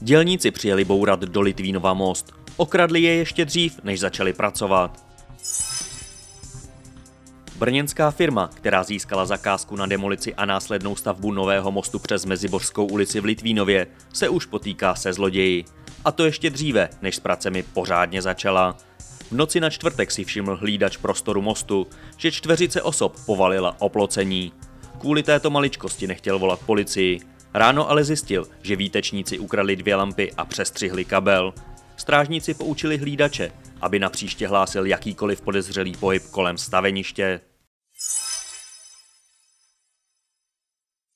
Dělníci přijeli bourat do Litvínova most. Okradli je ještě dřív, než začali pracovat. Brněnská firma, která získala zakázku na demolici a následnou stavbu nového mostu přes Mezibořskou ulici v Litvínově, se už potýká se zloději. A to ještě dříve, než s pracemi pořádně začala. V noci na čtvrtek si všiml hlídač prostoru mostu, že čtveřice osob povalila oplocení. Kvůli této maličkosti nechtěl volat policii. Ráno ale zjistil, že výtečníci ukradli dvě lampy a přestřihli kabel. Strážníci poučili hlídače, aby na příště hlásil jakýkoliv podezřelý pohyb kolem staveniště.